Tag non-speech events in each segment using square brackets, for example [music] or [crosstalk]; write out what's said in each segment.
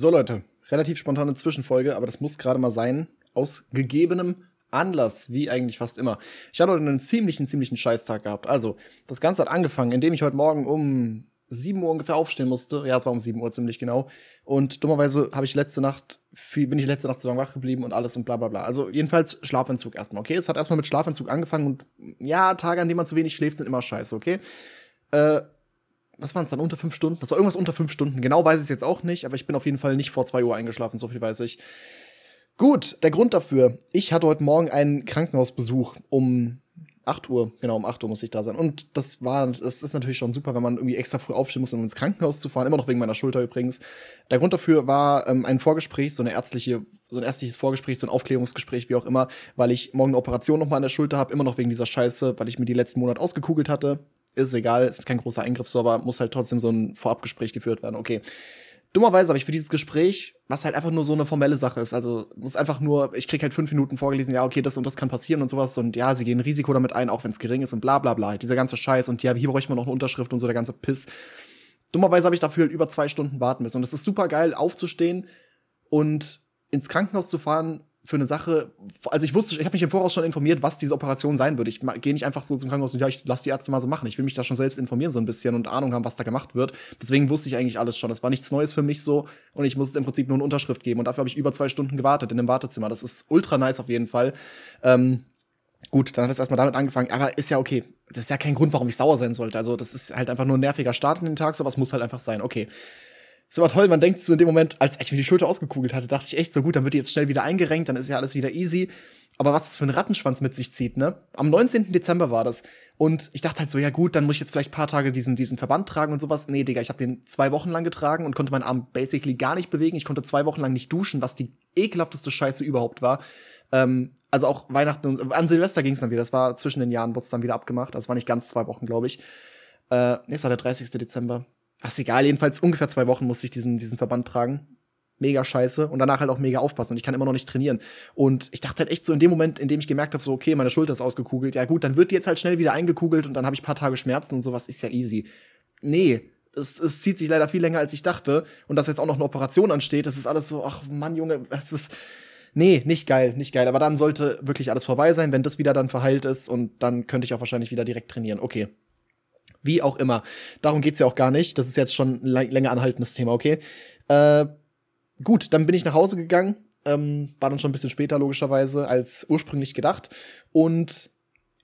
So, Leute, relativ spontane Zwischenfolge, aber das muss gerade mal sein. Aus gegebenem Anlass, wie eigentlich fast immer. Ich hatte heute einen ziemlichen, ziemlichen Scheißtag gehabt. Also, das Ganze hat angefangen, indem ich heute Morgen um 7 Uhr ungefähr aufstehen musste. Ja, es war um 7 Uhr ziemlich genau. Und dummerweise habe ich letzte Nacht, bin ich letzte Nacht so lange wach geblieben und alles und bla bla bla. Also jedenfalls Schlafentzug erstmal, okay? Es hat erstmal mit Schlafentzug angefangen und ja, Tage, an denen man zu wenig schläft, sind immer scheiße, okay? Äh, was waren es dann, unter fünf Stunden? Das war irgendwas unter fünf Stunden. Genau weiß ich es jetzt auch nicht, aber ich bin auf jeden Fall nicht vor zwei Uhr eingeschlafen, so viel weiß ich. Gut, der Grund dafür. Ich hatte heute Morgen einen Krankenhausbesuch um 8 Uhr, genau, um 8 Uhr muss ich da sein. Und das war, das ist natürlich schon super, wenn man irgendwie extra früh aufstehen muss, um ins Krankenhaus zu fahren, immer noch wegen meiner Schulter übrigens. Der Grund dafür war ähm, ein Vorgespräch, so eine ärztliche, so ein ärztliches Vorgespräch, so ein Aufklärungsgespräch, wie auch immer, weil ich morgen eine Operation nochmal an der Schulter habe, immer noch wegen dieser Scheiße, weil ich mir die letzten Monate ausgekugelt hatte ist egal, ist kein großer Eingriff, so, aber muss halt trotzdem so ein Vorabgespräch geführt werden. Okay. Dummerweise habe ich für dieses Gespräch, was halt einfach nur so eine formelle Sache ist, also muss einfach nur, ich krieg halt fünf Minuten vorgelesen, ja, okay, das und das kann passieren und sowas und ja, sie gehen Risiko damit ein, auch wenn es gering ist und bla bla bla. Dieser ganze Scheiß und ja, hier bräuchte man noch eine Unterschrift und so, der ganze Piss. Dummerweise habe ich dafür halt über zwei Stunden warten müssen. Und es ist super geil, aufzustehen und ins Krankenhaus zu fahren, für eine Sache, also ich wusste, ich habe mich im Voraus schon informiert, was diese Operation sein würde. Ich gehe nicht einfach so zum Krankenhaus und ja, ich lasse die Ärzte mal so machen. Ich will mich da schon selbst informieren so ein bisschen und Ahnung haben, was da gemacht wird. Deswegen wusste ich eigentlich alles schon. Das war nichts Neues für mich so und ich musste im Prinzip nur eine Unterschrift geben und dafür habe ich über zwei Stunden gewartet in dem Wartezimmer. Das ist ultra nice auf jeden Fall. Ähm, gut, dann hat es erstmal damit angefangen, aber ist ja okay. Das ist ja kein Grund, warum ich sauer sein sollte. Also das ist halt einfach nur ein nerviger Start in den Tag, sowas muss halt einfach sein. Okay. Ist aber toll, man denkt so in dem Moment, als ich mir die Schulter ausgekugelt hatte, dachte ich echt so gut, dann wird die jetzt schnell wieder eingerenkt, dann ist ja alles wieder easy. Aber was das für ein Rattenschwanz mit sich zieht, ne? Am 19. Dezember war das. Und ich dachte halt so, ja gut, dann muss ich jetzt vielleicht paar Tage diesen, diesen Verband tragen und sowas. Nee, Digga, ich habe den zwei Wochen lang getragen und konnte meinen Arm basically gar nicht bewegen. Ich konnte zwei Wochen lang nicht duschen, was die ekelhafteste Scheiße überhaupt war. Ähm, also auch Weihnachten und an Silvester ging es dann wieder. Das war zwischen den Jahren, wurde es dann wieder abgemacht. Das war nicht ganz zwei Wochen, glaube ich. Äh, nee, es war der 30. Dezember. Ach, ist egal, jedenfalls ungefähr zwei Wochen musste ich diesen, diesen Verband tragen. Mega scheiße und danach halt auch mega aufpassen und ich kann immer noch nicht trainieren. Und ich dachte halt echt so in dem Moment, in dem ich gemerkt habe, so, okay, meine Schulter ist ausgekugelt, ja gut, dann wird die jetzt halt schnell wieder eingekugelt und dann habe ich paar Tage Schmerzen und sowas, ist ja easy. Nee, es, es zieht sich leider viel länger, als ich dachte. Und dass jetzt auch noch eine Operation ansteht, das ist alles so, ach Mann, Junge, das ist. Nee, nicht geil, nicht geil. Aber dann sollte wirklich alles vorbei sein, wenn das wieder dann verheilt ist und dann könnte ich auch wahrscheinlich wieder direkt trainieren. Okay. Wie auch immer. Darum geht's ja auch gar nicht. Das ist jetzt schon ein länger anhaltendes Thema, okay? Äh, gut, dann bin ich nach Hause gegangen. Ähm, war dann schon ein bisschen später, logischerweise, als ursprünglich gedacht. Und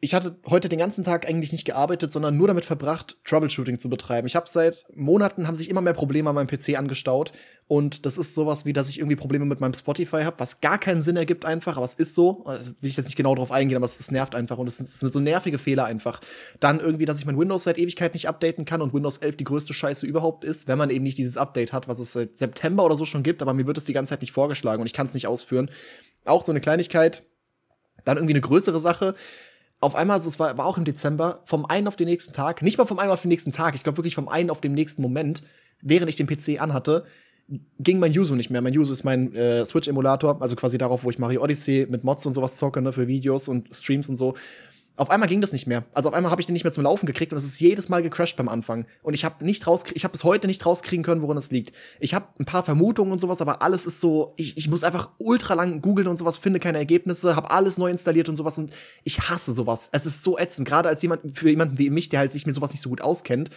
ich hatte heute den ganzen Tag eigentlich nicht gearbeitet, sondern nur damit verbracht, Troubleshooting zu betreiben. Ich habe seit Monaten haben sich immer mehr Probleme an meinem PC angestaut und das ist sowas wie, dass ich irgendwie Probleme mit meinem Spotify habe, was gar keinen Sinn ergibt einfach, aber es ist so. Also will ich jetzt nicht genau drauf eingehen, aber es, es nervt einfach und es sind, es sind so nervige Fehler einfach. Dann irgendwie, dass ich mein Windows seit Ewigkeit nicht updaten kann und Windows 11 die größte Scheiße überhaupt ist, wenn man eben nicht dieses Update hat, was es seit September oder so schon gibt, aber mir wird es die ganze Zeit nicht vorgeschlagen und ich kann es nicht ausführen. Auch so eine Kleinigkeit. Dann irgendwie eine größere Sache auf einmal, also es war, war auch im Dezember, vom einen auf den nächsten Tag, nicht mal vom einen auf den nächsten Tag, ich glaube wirklich vom einen auf den nächsten Moment, während ich den PC anhatte, ging mein Yuzu nicht mehr. Mein Yuzu ist mein äh, Switch-Emulator, also quasi darauf, wo ich Mario Odyssey mit Mods und sowas zocke, ne, für Videos und Streams und so. Auf einmal ging das nicht mehr. Also auf einmal habe ich den nicht mehr zum Laufen gekriegt und es ist jedes Mal gecrashed beim Anfang. Und ich habe nicht raus, ich habe bis heute nicht rauskriegen können, woran es liegt. Ich habe ein paar Vermutungen und sowas, aber alles ist so, ich, ich muss einfach ultra lang googeln und sowas, finde keine Ergebnisse, habe alles neu installiert und sowas und ich hasse sowas. Es ist so ätzend, gerade als jemand für jemanden wie mich, der halt sich mit sowas nicht so gut auskennt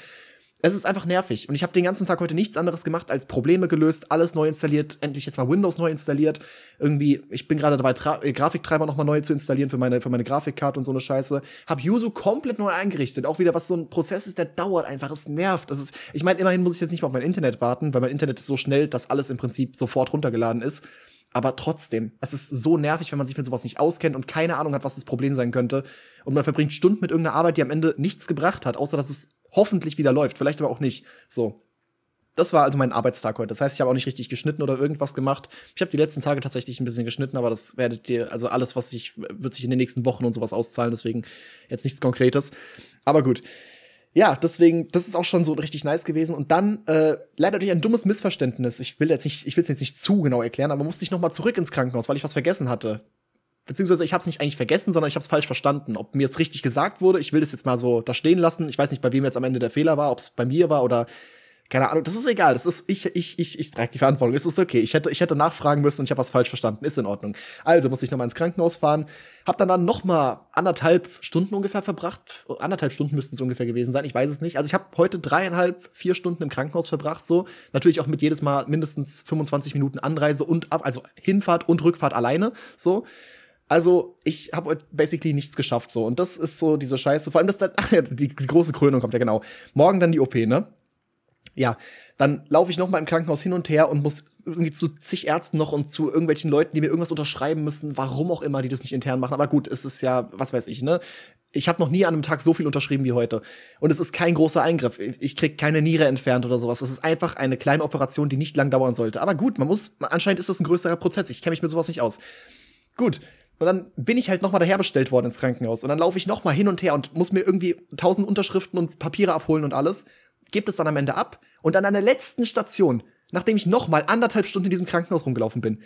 es ist einfach nervig. Und ich habe den ganzen Tag heute nichts anderes gemacht, als Probleme gelöst, alles neu installiert, endlich jetzt mal Windows neu installiert. Irgendwie, ich bin gerade dabei, Tra äh, Grafiktreiber noch mal neu zu installieren für meine, für meine Grafikkarte und so eine Scheiße. Hab Yuzu komplett neu eingerichtet. Auch wieder, was so ein Prozess ist, der dauert einfach, es nervt. Das ist, ich meine, immerhin muss ich jetzt nicht mal auf mein Internet warten, weil mein Internet ist so schnell, dass alles im Prinzip sofort runtergeladen ist. Aber trotzdem, es ist so nervig, wenn man sich mit sowas nicht auskennt und keine Ahnung hat, was das Problem sein könnte. Und man verbringt Stunden mit irgendeiner Arbeit, die am Ende nichts gebracht hat, außer dass es hoffentlich wieder läuft, vielleicht aber auch nicht. So. Das war also mein Arbeitstag heute. Das heißt, ich habe auch nicht richtig geschnitten oder irgendwas gemacht. Ich habe die letzten Tage tatsächlich ein bisschen geschnitten, aber das werdet ihr, also alles, was ich, wird sich in den nächsten Wochen und sowas auszahlen, deswegen jetzt nichts Konkretes. Aber gut. Ja, deswegen, das ist auch schon so richtig nice gewesen. Und dann äh, leider durch ein dummes Missverständnis. Ich will jetzt nicht, ich will es jetzt nicht zu genau erklären, aber musste ich noch mal zurück ins Krankenhaus, weil ich was vergessen hatte beziehungsweise ich habe es nicht eigentlich vergessen, sondern ich habe es falsch verstanden. Ob mir jetzt richtig gesagt wurde, ich will das jetzt mal so da stehen lassen. Ich weiß nicht, bei wem jetzt am Ende der Fehler war, ob es bei mir war oder keine Ahnung, das ist egal. Das ist, ich, ich, ich, ich trage die Verantwortung. Es ist okay. Ich hätte, ich hätte nachfragen müssen und ich habe was falsch verstanden. Ist in Ordnung. Also muss ich nochmal ins Krankenhaus fahren. Hab dann dann noch mal anderthalb Stunden ungefähr verbracht. Anderthalb Stunden müssten es ungefähr gewesen sein. Ich weiß es nicht. Also ich habe heute dreieinhalb, vier Stunden im Krankenhaus verbracht. So natürlich auch mit jedes Mal mindestens 25 Minuten Anreise und ab, also Hinfahrt und Rückfahrt alleine. So. Also, ich habe basically nichts geschafft so. Und das ist so diese Scheiße. Vor allem, das dann, ach ja, die, die große Krönung kommt ja genau. Morgen dann die OP, ne? ja, dann laufe ich noch mal im Krankenhaus hin und her und muss irgendwie zu zig Ärzten noch und zu irgendwelchen Leuten, die mir irgendwas unterschreiben müssen, warum auch immer, die das nicht intern machen. Aber gut, es ist ja, was weiß ich, ne? Ich habe noch nie an einem Tag so viel unterschrieben wie heute. Und es ist kein großer Eingriff. Ich krieg keine Niere entfernt oder sowas. Es ist einfach eine kleine Operation, die nicht lang dauern sollte. Aber gut, man muss, anscheinend ist das ein größerer Prozess. Ich kenne mich mit sowas nicht aus. Gut. Und dann bin ich halt noch mal daherbestellt worden ins Krankenhaus. Und dann laufe ich noch mal hin und her und muss mir irgendwie tausend Unterschriften und Papiere abholen und alles gibt es dann am Ende ab und dann an der letzten Station, nachdem ich noch mal anderthalb Stunden in diesem Krankenhaus rumgelaufen bin,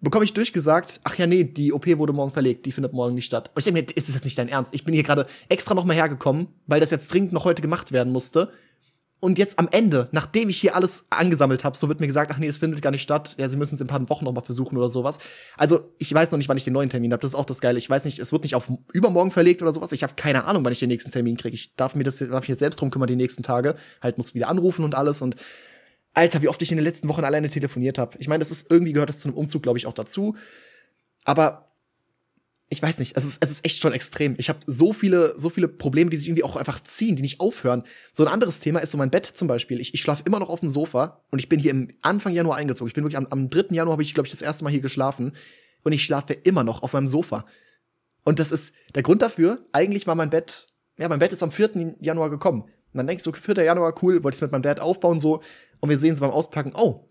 bekomme ich durchgesagt, ach ja, nee, die OP wurde morgen verlegt, die findet morgen nicht statt. Und ich denke mir, ist das jetzt nicht dein Ernst? Ich bin hier gerade extra noch mal hergekommen, weil das jetzt dringend noch heute gemacht werden musste. Und jetzt am Ende, nachdem ich hier alles angesammelt habe, so wird mir gesagt, ach nee, es findet gar nicht statt. Ja, sie müssen es in ein paar Wochen noch mal versuchen oder sowas. Also, ich weiß noch nicht, wann ich den neuen Termin habe. Das ist auch das Geile. Ich weiß nicht, es wird nicht auf übermorgen verlegt oder sowas. Ich habe keine Ahnung, wann ich den nächsten Termin kriege. Ich darf mir das darf mich jetzt selbst drum kümmern die nächsten Tage. Halt muss wieder anrufen und alles und Alter, wie oft ich in den letzten Wochen alleine telefoniert habe. Ich meine, das ist irgendwie gehört das zu einem Umzug, glaube ich, auch dazu. Aber ich weiß nicht, es ist, es ist echt schon extrem. Ich habe so viele, so viele Probleme, die sich irgendwie auch einfach ziehen, die nicht aufhören. So ein anderes Thema ist so mein Bett zum Beispiel. Ich, ich schlafe immer noch auf dem Sofa und ich bin hier im Anfang Januar eingezogen. Ich bin wirklich am, am 3. Januar habe ich, glaube ich, das erste Mal hier geschlafen und ich schlafe immer noch auf meinem Sofa. Und das ist der Grund dafür, eigentlich war mein Bett, ja, mein Bett ist am 4. Januar gekommen. Und dann denke ich so, 4. Januar, cool, wollte ich mit meinem Dad aufbauen so und wir sehen es beim Auspacken, oh,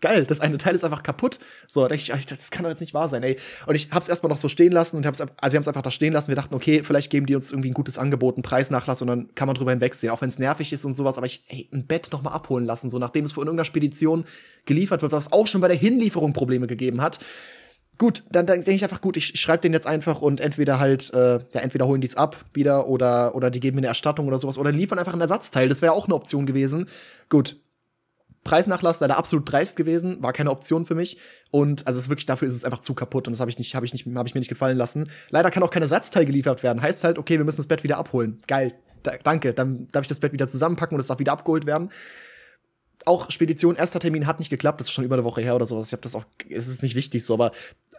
geil, das eine Teil ist einfach kaputt. So, da ich, das kann doch jetzt nicht wahr sein, ey. Und ich hab's erstmal noch so stehen lassen und hab's, also sie haben es einfach da stehen lassen. Wir dachten, okay, vielleicht geben die uns irgendwie ein gutes Angebot, einen Preisnachlass und dann kann man drüber hinwegsehen, auch wenn es nervig ist und sowas. Aber ich, ey, ein Bett noch mal abholen lassen, so nachdem es von irgendeiner Spedition geliefert wird, was auch schon bei der Hinlieferung Probleme gegeben hat. Gut, dann, dann denke ich einfach, gut, ich, ich schreibe den jetzt einfach und entweder halt, äh, ja, entweder holen die es ab wieder oder, oder die geben mir eine Erstattung oder sowas oder liefern einfach ein Ersatzteil. Das wäre auch eine Option gewesen. Gut, Preisnachlass leider absolut dreist gewesen, war keine Option für mich. Und also es ist wirklich dafür ist es einfach zu kaputt und das habe ich nicht, habe ich nicht, habe ich mir nicht gefallen lassen. Leider kann auch kein Ersatzteil geliefert werden. Heißt halt, okay, wir müssen das Bett wieder abholen. Geil, da, danke. Dann darf ich das Bett wieder zusammenpacken und es darf wieder abgeholt werden auch Spedition, erster Termin hat nicht geklappt, das ist schon über eine Woche her oder sowas. Ich habe das auch, es ist nicht wichtig so, aber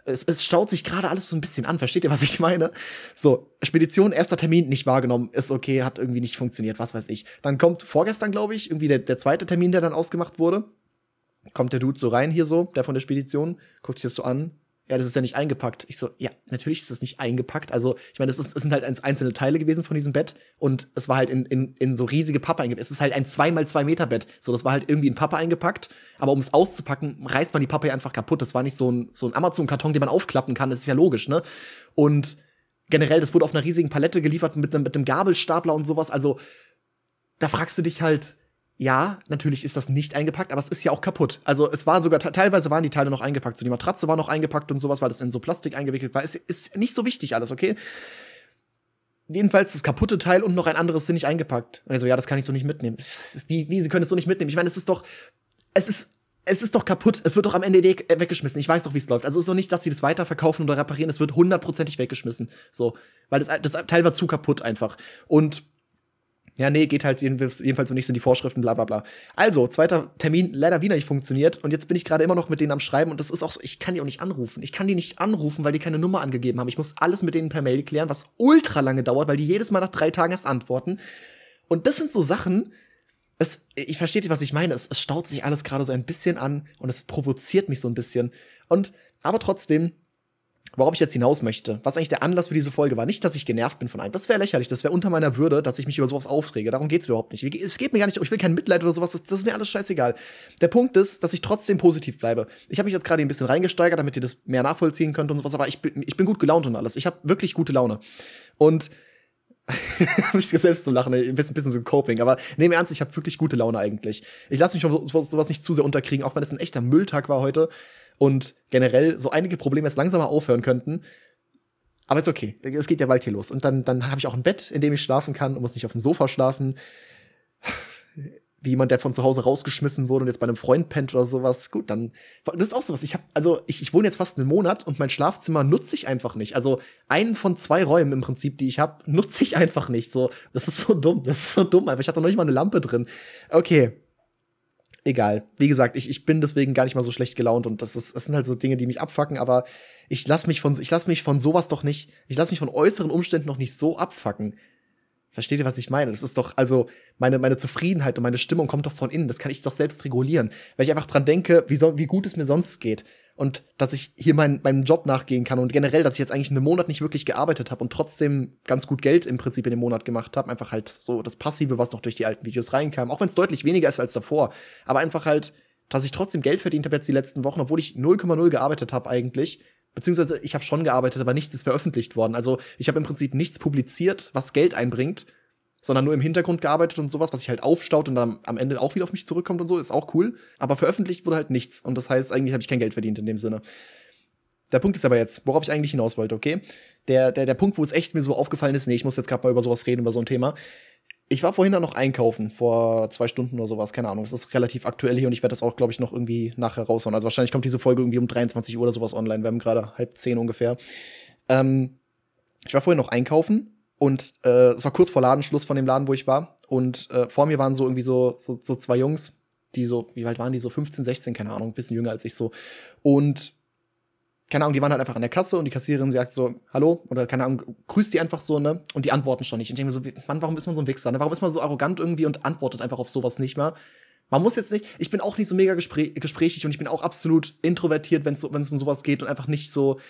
es, es staut sich gerade alles so ein bisschen an. Versteht ihr, was ich meine? So, Spedition, erster Termin nicht wahrgenommen, ist okay, hat irgendwie nicht funktioniert, was weiß ich. Dann kommt vorgestern, glaube ich, irgendwie der, der zweite Termin, der dann ausgemacht wurde. Kommt der Dude so rein hier so, der von der Spedition, guckt sich das so an, ja, das ist ja nicht eingepackt. Ich so, ja, natürlich ist das nicht eingepackt. Also, ich meine, das, das sind halt einzelne Teile gewesen von diesem Bett und es war halt in, in, in so riesige Pappe eingepackt. Es ist halt ein 2 mal 2 Meter Bett. So, das war halt irgendwie in Pappe eingepackt, aber um es auszupacken, reißt man die Pappe einfach kaputt. Das war nicht so ein, so ein Amazon-Karton, den man aufklappen kann. Das ist ja logisch, ne? Und generell, das wurde auf einer riesigen Palette geliefert mit einem, mit einem Gabelstapler und sowas. Also, da fragst du dich halt, ja, natürlich ist das nicht eingepackt, aber es ist ja auch kaputt. Also es war sogar, teilweise waren die Teile noch eingepackt. So die Matratze war noch eingepackt und sowas, weil das in so Plastik eingewickelt war. Es ist nicht so wichtig alles, okay? Jedenfalls das kaputte Teil und noch ein anderes sind nicht eingepackt. Also ja, das kann ich so nicht mitnehmen. Wie, wie, sie können es so nicht mitnehmen? Ich meine, es ist doch, es ist, es ist doch kaputt. Es wird doch am Ende weg, äh, weggeschmissen. Ich weiß doch, wie es läuft. Also es ist doch nicht, dass sie das weiterverkaufen oder reparieren. Es wird hundertprozentig weggeschmissen. So, weil das, das Teil war zu kaputt einfach. Und ja, nee, geht halt jedenfalls, so nicht, sind die Vorschriften, bla bla bla. Also, zweiter Termin, leider wieder nicht funktioniert. Und jetzt bin ich gerade immer noch mit denen am Schreiben. Und das ist auch so, ich kann die auch nicht anrufen. Ich kann die nicht anrufen, weil die keine Nummer angegeben haben. Ich muss alles mit denen per Mail klären, was ultra lange dauert, weil die jedes Mal nach drei Tagen erst antworten. Und das sind so Sachen, es, ich verstehe was ich meine. Es, es staut sich alles gerade so ein bisschen an und es provoziert mich so ein bisschen. Und, aber trotzdem, Worauf ich jetzt hinaus möchte, was eigentlich der Anlass für diese Folge war, nicht, dass ich genervt bin von einem. Das wäre lächerlich, das wäre unter meiner Würde, dass ich mich über sowas aufrege. Darum geht's überhaupt nicht. Es geht mir gar nicht, ich will kein Mitleid oder sowas, das, das ist mir alles scheißegal. Der Punkt ist, dass ich trotzdem positiv bleibe. Ich habe mich jetzt gerade ein bisschen reingesteigert, damit ihr das mehr nachvollziehen könnt und sowas, aber ich bin, ich bin gut gelaunt und alles. Ich habe wirklich gute Laune. Und [laughs] habe ich selbst zu lachen, ein bisschen, ein so Coping, aber nehme ernst, ich habe wirklich gute Laune eigentlich. Ich lasse mich von sowas nicht zu sehr unterkriegen, auch wenn es ein echter Mülltag war heute und generell so einige Probleme jetzt langsam mal aufhören könnten. Aber ist okay. Es geht ja bald hier los. Und dann, dann habe ich auch ein Bett, in dem ich schlafen kann und muss nicht auf dem Sofa schlafen. wie jemand, der von zu Hause rausgeschmissen wurde und jetzt bei einem Freund pennt oder sowas. Gut, dann das ist auch sowas. Ich habe also ich, ich wohne jetzt fast einen Monat und mein Schlafzimmer nutze ich einfach nicht. Also einen von zwei Räumen im Prinzip, die ich habe, nutze ich einfach nicht. So, das ist so dumm. Das ist so dumm. Einfach ich hatte noch nicht mal eine Lampe drin. Okay. Egal. Wie gesagt, ich, ich bin deswegen gar nicht mal so schlecht gelaunt und das ist das sind halt so Dinge, die mich abfacken, aber ich lass mich von ich lass mich von sowas doch nicht, ich lass mich von äußeren Umständen noch nicht so abfacken. Versteht ihr, was ich meine? Das ist doch, also, meine, meine Zufriedenheit und meine Stimmung kommt doch von innen. Das kann ich doch selbst regulieren. Weil ich einfach dran denke, wie, so, wie gut es mir sonst geht. Und dass ich hier mein, meinem Job nachgehen kann. Und generell, dass ich jetzt eigentlich einen Monat nicht wirklich gearbeitet habe und trotzdem ganz gut Geld im Prinzip in dem Monat gemacht habe. Einfach halt so das Passive, was noch durch die alten Videos reinkam. Auch wenn es deutlich weniger ist als davor. Aber einfach halt, dass ich trotzdem Geld verdient habe jetzt die letzten Wochen, obwohl ich 0,0 gearbeitet habe eigentlich beziehungsweise ich habe schon gearbeitet, aber nichts ist veröffentlicht worden. Also ich habe im Prinzip nichts publiziert, was Geld einbringt, sondern nur im Hintergrund gearbeitet und sowas, was sich halt aufstaut und dann am Ende auch wieder auf mich zurückkommt und so, ist auch cool. Aber veröffentlicht wurde halt nichts. Und das heißt, eigentlich habe ich kein Geld verdient in dem Sinne. Der Punkt ist aber jetzt, worauf ich eigentlich hinaus wollte, okay? Der, der, der Punkt, wo es echt mir so aufgefallen ist, nee, ich muss jetzt gerade mal über sowas reden, über so ein Thema. Ich war vorhin dann noch einkaufen, vor zwei Stunden oder sowas, keine Ahnung. Das ist relativ aktuell hier und ich werde das auch, glaube ich, noch irgendwie nachher raushauen. Also wahrscheinlich kommt diese Folge irgendwie um 23 Uhr oder sowas online. Wir haben gerade halb zehn ungefähr. Ähm, ich war vorhin noch einkaufen und äh, es war kurz vor Ladenschluss von dem Laden, wo ich war. Und äh, vor mir waren so irgendwie so, so, so zwei Jungs, die so, wie alt waren die? So 15, 16, keine Ahnung, ein bisschen jünger als ich so. Und keine Ahnung, die waren halt einfach an der Kasse und die Kassiererin sagt so, hallo, oder keine Ahnung, grüßt die einfach so, ne? Und die antworten schon nicht. Und ich denke mir so, Mann, warum ist man so ein Wichser, ne? Warum ist man so arrogant irgendwie und antwortet einfach auf sowas nicht mehr? Man muss jetzt nicht, ich bin auch nicht so mega gespräch, gesprächig und ich bin auch absolut introvertiert, wenn es so, wenn's um sowas geht und einfach nicht so,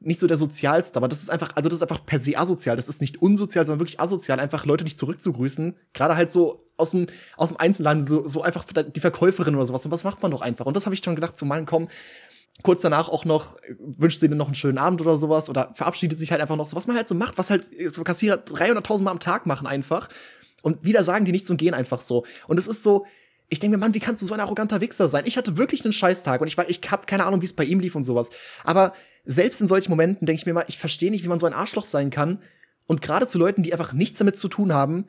nicht so der sozialste, aber das ist einfach, also das ist einfach per se asozial. Das ist nicht unsozial, sondern wirklich asozial, einfach Leute nicht zurückzugrüßen. Gerade halt so aus dem, aus dem Einzelhandel, so, so einfach die Verkäuferin oder sowas. Und was macht man doch einfach? Und das habe ich schon gedacht, so mal komm, kurz danach auch noch wünscht sie dir noch einen schönen Abend oder sowas oder verabschiedet sich halt einfach noch so, was man halt so macht, was halt so Kassierer 300.000 Mal am Tag machen einfach. Und wieder sagen die nichts und gehen einfach so. Und es ist so, ich denke mir, Mann, wie kannst du so ein arroganter Wichser sein? Ich hatte wirklich einen Scheißtag und ich war, ich hab keine Ahnung, wie es bei ihm lief und sowas. Aber selbst in solchen Momenten denke ich mir mal, ich verstehe nicht, wie man so ein Arschloch sein kann. Und gerade zu Leuten, die einfach nichts damit zu tun haben,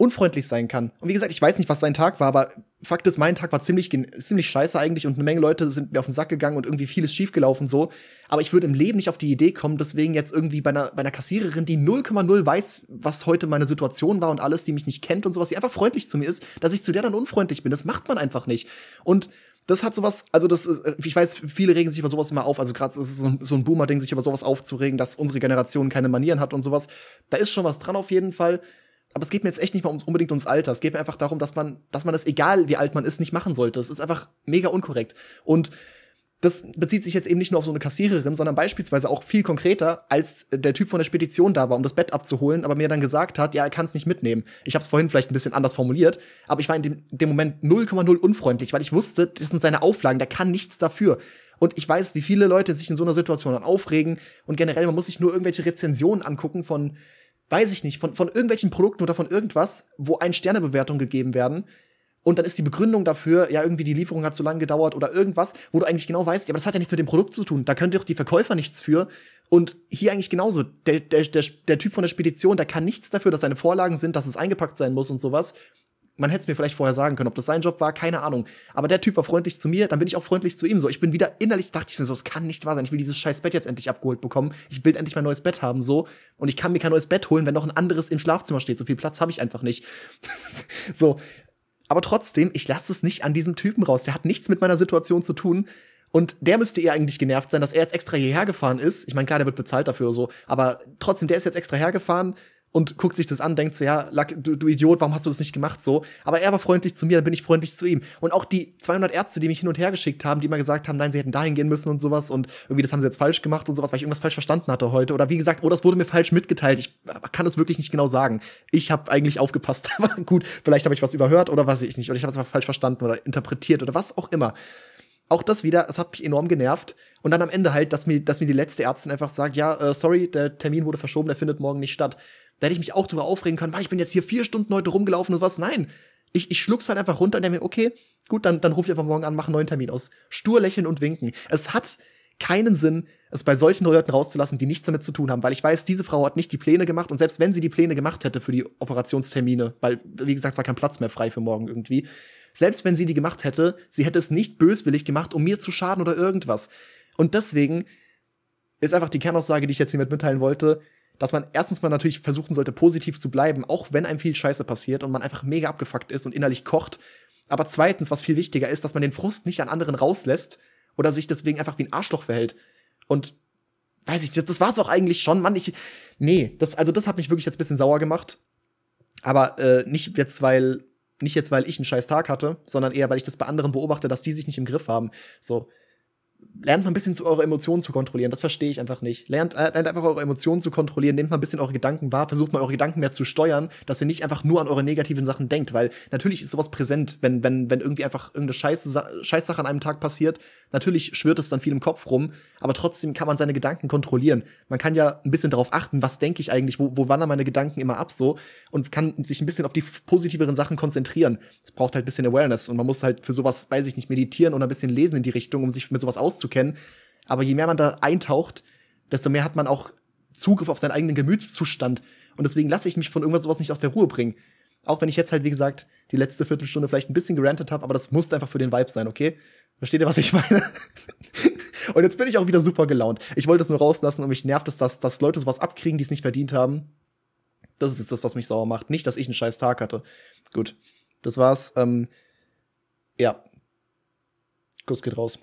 unfreundlich sein kann. Und wie gesagt, ich weiß nicht, was sein Tag war, aber Fakt ist, mein Tag war ziemlich, ziemlich scheiße eigentlich und eine Menge Leute sind mir auf den Sack gegangen und irgendwie vieles schiefgelaufen so. Aber ich würde im Leben nicht auf die Idee kommen, deswegen jetzt irgendwie bei einer, bei einer Kassiererin, die 0,0 weiß, was heute meine Situation war und alles, die mich nicht kennt und sowas, die einfach freundlich zu mir ist, dass ich zu der dann unfreundlich bin. Das macht man einfach nicht. Und das hat sowas, also das ist, äh, ich weiß, viele regen sich über sowas immer auf, also gerade so so ein Boomer-Ding, sich über sowas aufzuregen, dass unsere Generation keine Manieren hat und sowas. Da ist schon was dran auf jeden Fall. Aber es geht mir jetzt echt nicht mal unbedingt ums Alter. Es geht mir einfach darum, dass man, dass man das, egal wie alt man ist, nicht machen sollte. Es ist einfach mega unkorrekt. Und das bezieht sich jetzt eben nicht nur auf so eine Kassiererin, sondern beispielsweise auch viel konkreter, als der Typ von der Spedition da war, um das Bett abzuholen, aber mir dann gesagt hat, ja, er kann es nicht mitnehmen. Ich habe es vorhin vielleicht ein bisschen anders formuliert, aber ich war in dem, dem Moment 0,0 unfreundlich, weil ich wusste, das sind seine Auflagen, der kann nichts dafür. Und ich weiß, wie viele Leute sich in so einer Situation dann aufregen und generell, man muss sich nur irgendwelche Rezensionen angucken von weiß ich nicht, von, von irgendwelchen Produkten oder von irgendwas, wo ein Sternebewertung gegeben werden. Und dann ist die Begründung dafür, ja, irgendwie die Lieferung hat zu lange gedauert oder irgendwas, wo du eigentlich genau weißt, ja, aber das hat ja nichts mit dem Produkt zu tun. Da können doch die Verkäufer nichts für. Und hier eigentlich genauso. Der, der, der, der Typ von der Spedition, der kann nichts dafür, dass seine Vorlagen sind, dass es eingepackt sein muss und sowas. Man hätte es mir vielleicht vorher sagen können, ob das sein Job war, keine Ahnung. Aber der Typ war freundlich zu mir, dann bin ich auch freundlich zu ihm. So, ich bin wieder innerlich, dachte ich mir so, es kann nicht wahr sein. Ich will dieses scheiß Bett jetzt endlich abgeholt bekommen. Ich will endlich mein neues Bett haben, so. Und ich kann mir kein neues Bett holen, wenn noch ein anderes im Schlafzimmer steht. So viel Platz habe ich einfach nicht. [laughs] so. Aber trotzdem, ich lasse es nicht an diesem Typen raus. Der hat nichts mit meiner Situation zu tun. Und der müsste eher eigentlich genervt sein, dass er jetzt extra hierher gefahren ist. Ich meine, klar, der wird bezahlt dafür so. Aber trotzdem, der ist jetzt extra hergefahren und guckt sich das an, denkt so, ja, du, du, Idiot, warum hast du das nicht gemacht so? Aber er war freundlich zu mir, dann bin ich freundlich zu ihm. Und auch die 200 Ärzte, die mich hin und her geschickt haben, die immer gesagt haben, nein, sie hätten dahin gehen müssen und sowas und irgendwie das haben sie jetzt falsch gemacht und sowas, weil ich irgendwas falsch verstanden hatte heute. Oder wie gesagt, oh, das wurde mir falsch mitgeteilt. Ich kann es wirklich nicht genau sagen. Ich habe eigentlich aufgepasst, [laughs] aber gut, vielleicht habe ich was überhört oder weiß ich nicht. Oder ich habe es einfach falsch verstanden oder interpretiert oder was auch immer. Auch das wieder, es hat mich enorm genervt. Und dann am Ende halt, dass mir, dass mir die letzte Ärztin einfach sagt, ja, äh, sorry, der Termin wurde verschoben, der findet morgen nicht statt. Da hätte ich mich auch drüber aufregen können, Mann, ich bin jetzt hier vier Stunden heute rumgelaufen und was. Nein. Ich, ich schluck's halt einfach runter und denke mir, okay, gut, dann, dann rufe ich einfach morgen an, mache einen neuen Termin aus. Stur lächeln und winken. Es hat keinen Sinn, es bei solchen Leuten rauszulassen, die nichts damit zu tun haben, weil ich weiß, diese Frau hat nicht die Pläne gemacht und selbst wenn sie die Pläne gemacht hätte für die Operationstermine, weil, wie gesagt, war kein Platz mehr frei für morgen irgendwie, selbst wenn sie die gemacht hätte, sie hätte es nicht böswillig gemacht, um mir zu schaden oder irgendwas. Und deswegen ist einfach die Kernaussage, die ich jetzt hiermit mitteilen wollte, dass man erstens mal natürlich versuchen sollte, positiv zu bleiben, auch wenn einem viel Scheiße passiert und man einfach mega abgefuckt ist und innerlich kocht. Aber zweitens, was viel wichtiger ist, dass man den Frust nicht an anderen rauslässt oder sich deswegen einfach wie ein Arschloch verhält. Und weiß ich, das, das war's auch eigentlich schon, Mann. Ich, nee, das, also das hat mich wirklich jetzt ein bisschen sauer gemacht. Aber äh, nicht jetzt, weil nicht jetzt, weil ich einen scheiß Tag hatte, sondern eher, weil ich das bei anderen beobachte, dass die sich nicht im Griff haben. So, lernt mal ein bisschen zu eure Emotionen zu kontrollieren. Das verstehe ich einfach nicht. Lernt, äh, lernt einfach eure Emotionen zu kontrollieren, nehmt mal ein bisschen eure Gedanken wahr, versucht mal eure Gedanken mehr zu steuern, dass ihr nicht einfach nur an eure negativen Sachen denkt, weil natürlich ist sowas präsent, wenn, wenn, wenn irgendwie einfach irgendeine Scheiße, Scheißsache an einem Tag passiert. Natürlich schwirrt es dann viel im Kopf rum, aber trotzdem kann man seine Gedanken kontrollieren. Man kann ja ein bisschen darauf achten, was denke ich eigentlich, wo, wo wandern meine Gedanken immer ab so und kann sich ein bisschen auf die positiveren Sachen konzentrieren. Es braucht halt ein bisschen Awareness und man muss halt für sowas, weiß ich nicht, meditieren und ein bisschen lesen in die Richtung, um sich mit sowas auszukennen. Aber je mehr man da eintaucht, desto mehr hat man auch Zugriff auf seinen eigenen Gemütszustand. Und deswegen lasse ich mich von irgendwas sowas nicht aus der Ruhe bringen. Auch wenn ich jetzt halt, wie gesagt, die letzte Viertelstunde vielleicht ein bisschen gerantet habe, aber das musste einfach für den Vibe sein, okay? Versteht ihr, was ich meine? [laughs] und jetzt bin ich auch wieder super gelaunt. Ich wollte es nur rauslassen und mich nervt es, dass, dass Leute sowas abkriegen, die es nicht verdient haben. Das ist jetzt das, was mich sauer macht. Nicht, dass ich einen scheiß Tag hatte. Gut, das war's. Ähm, ja. Kuss geht raus.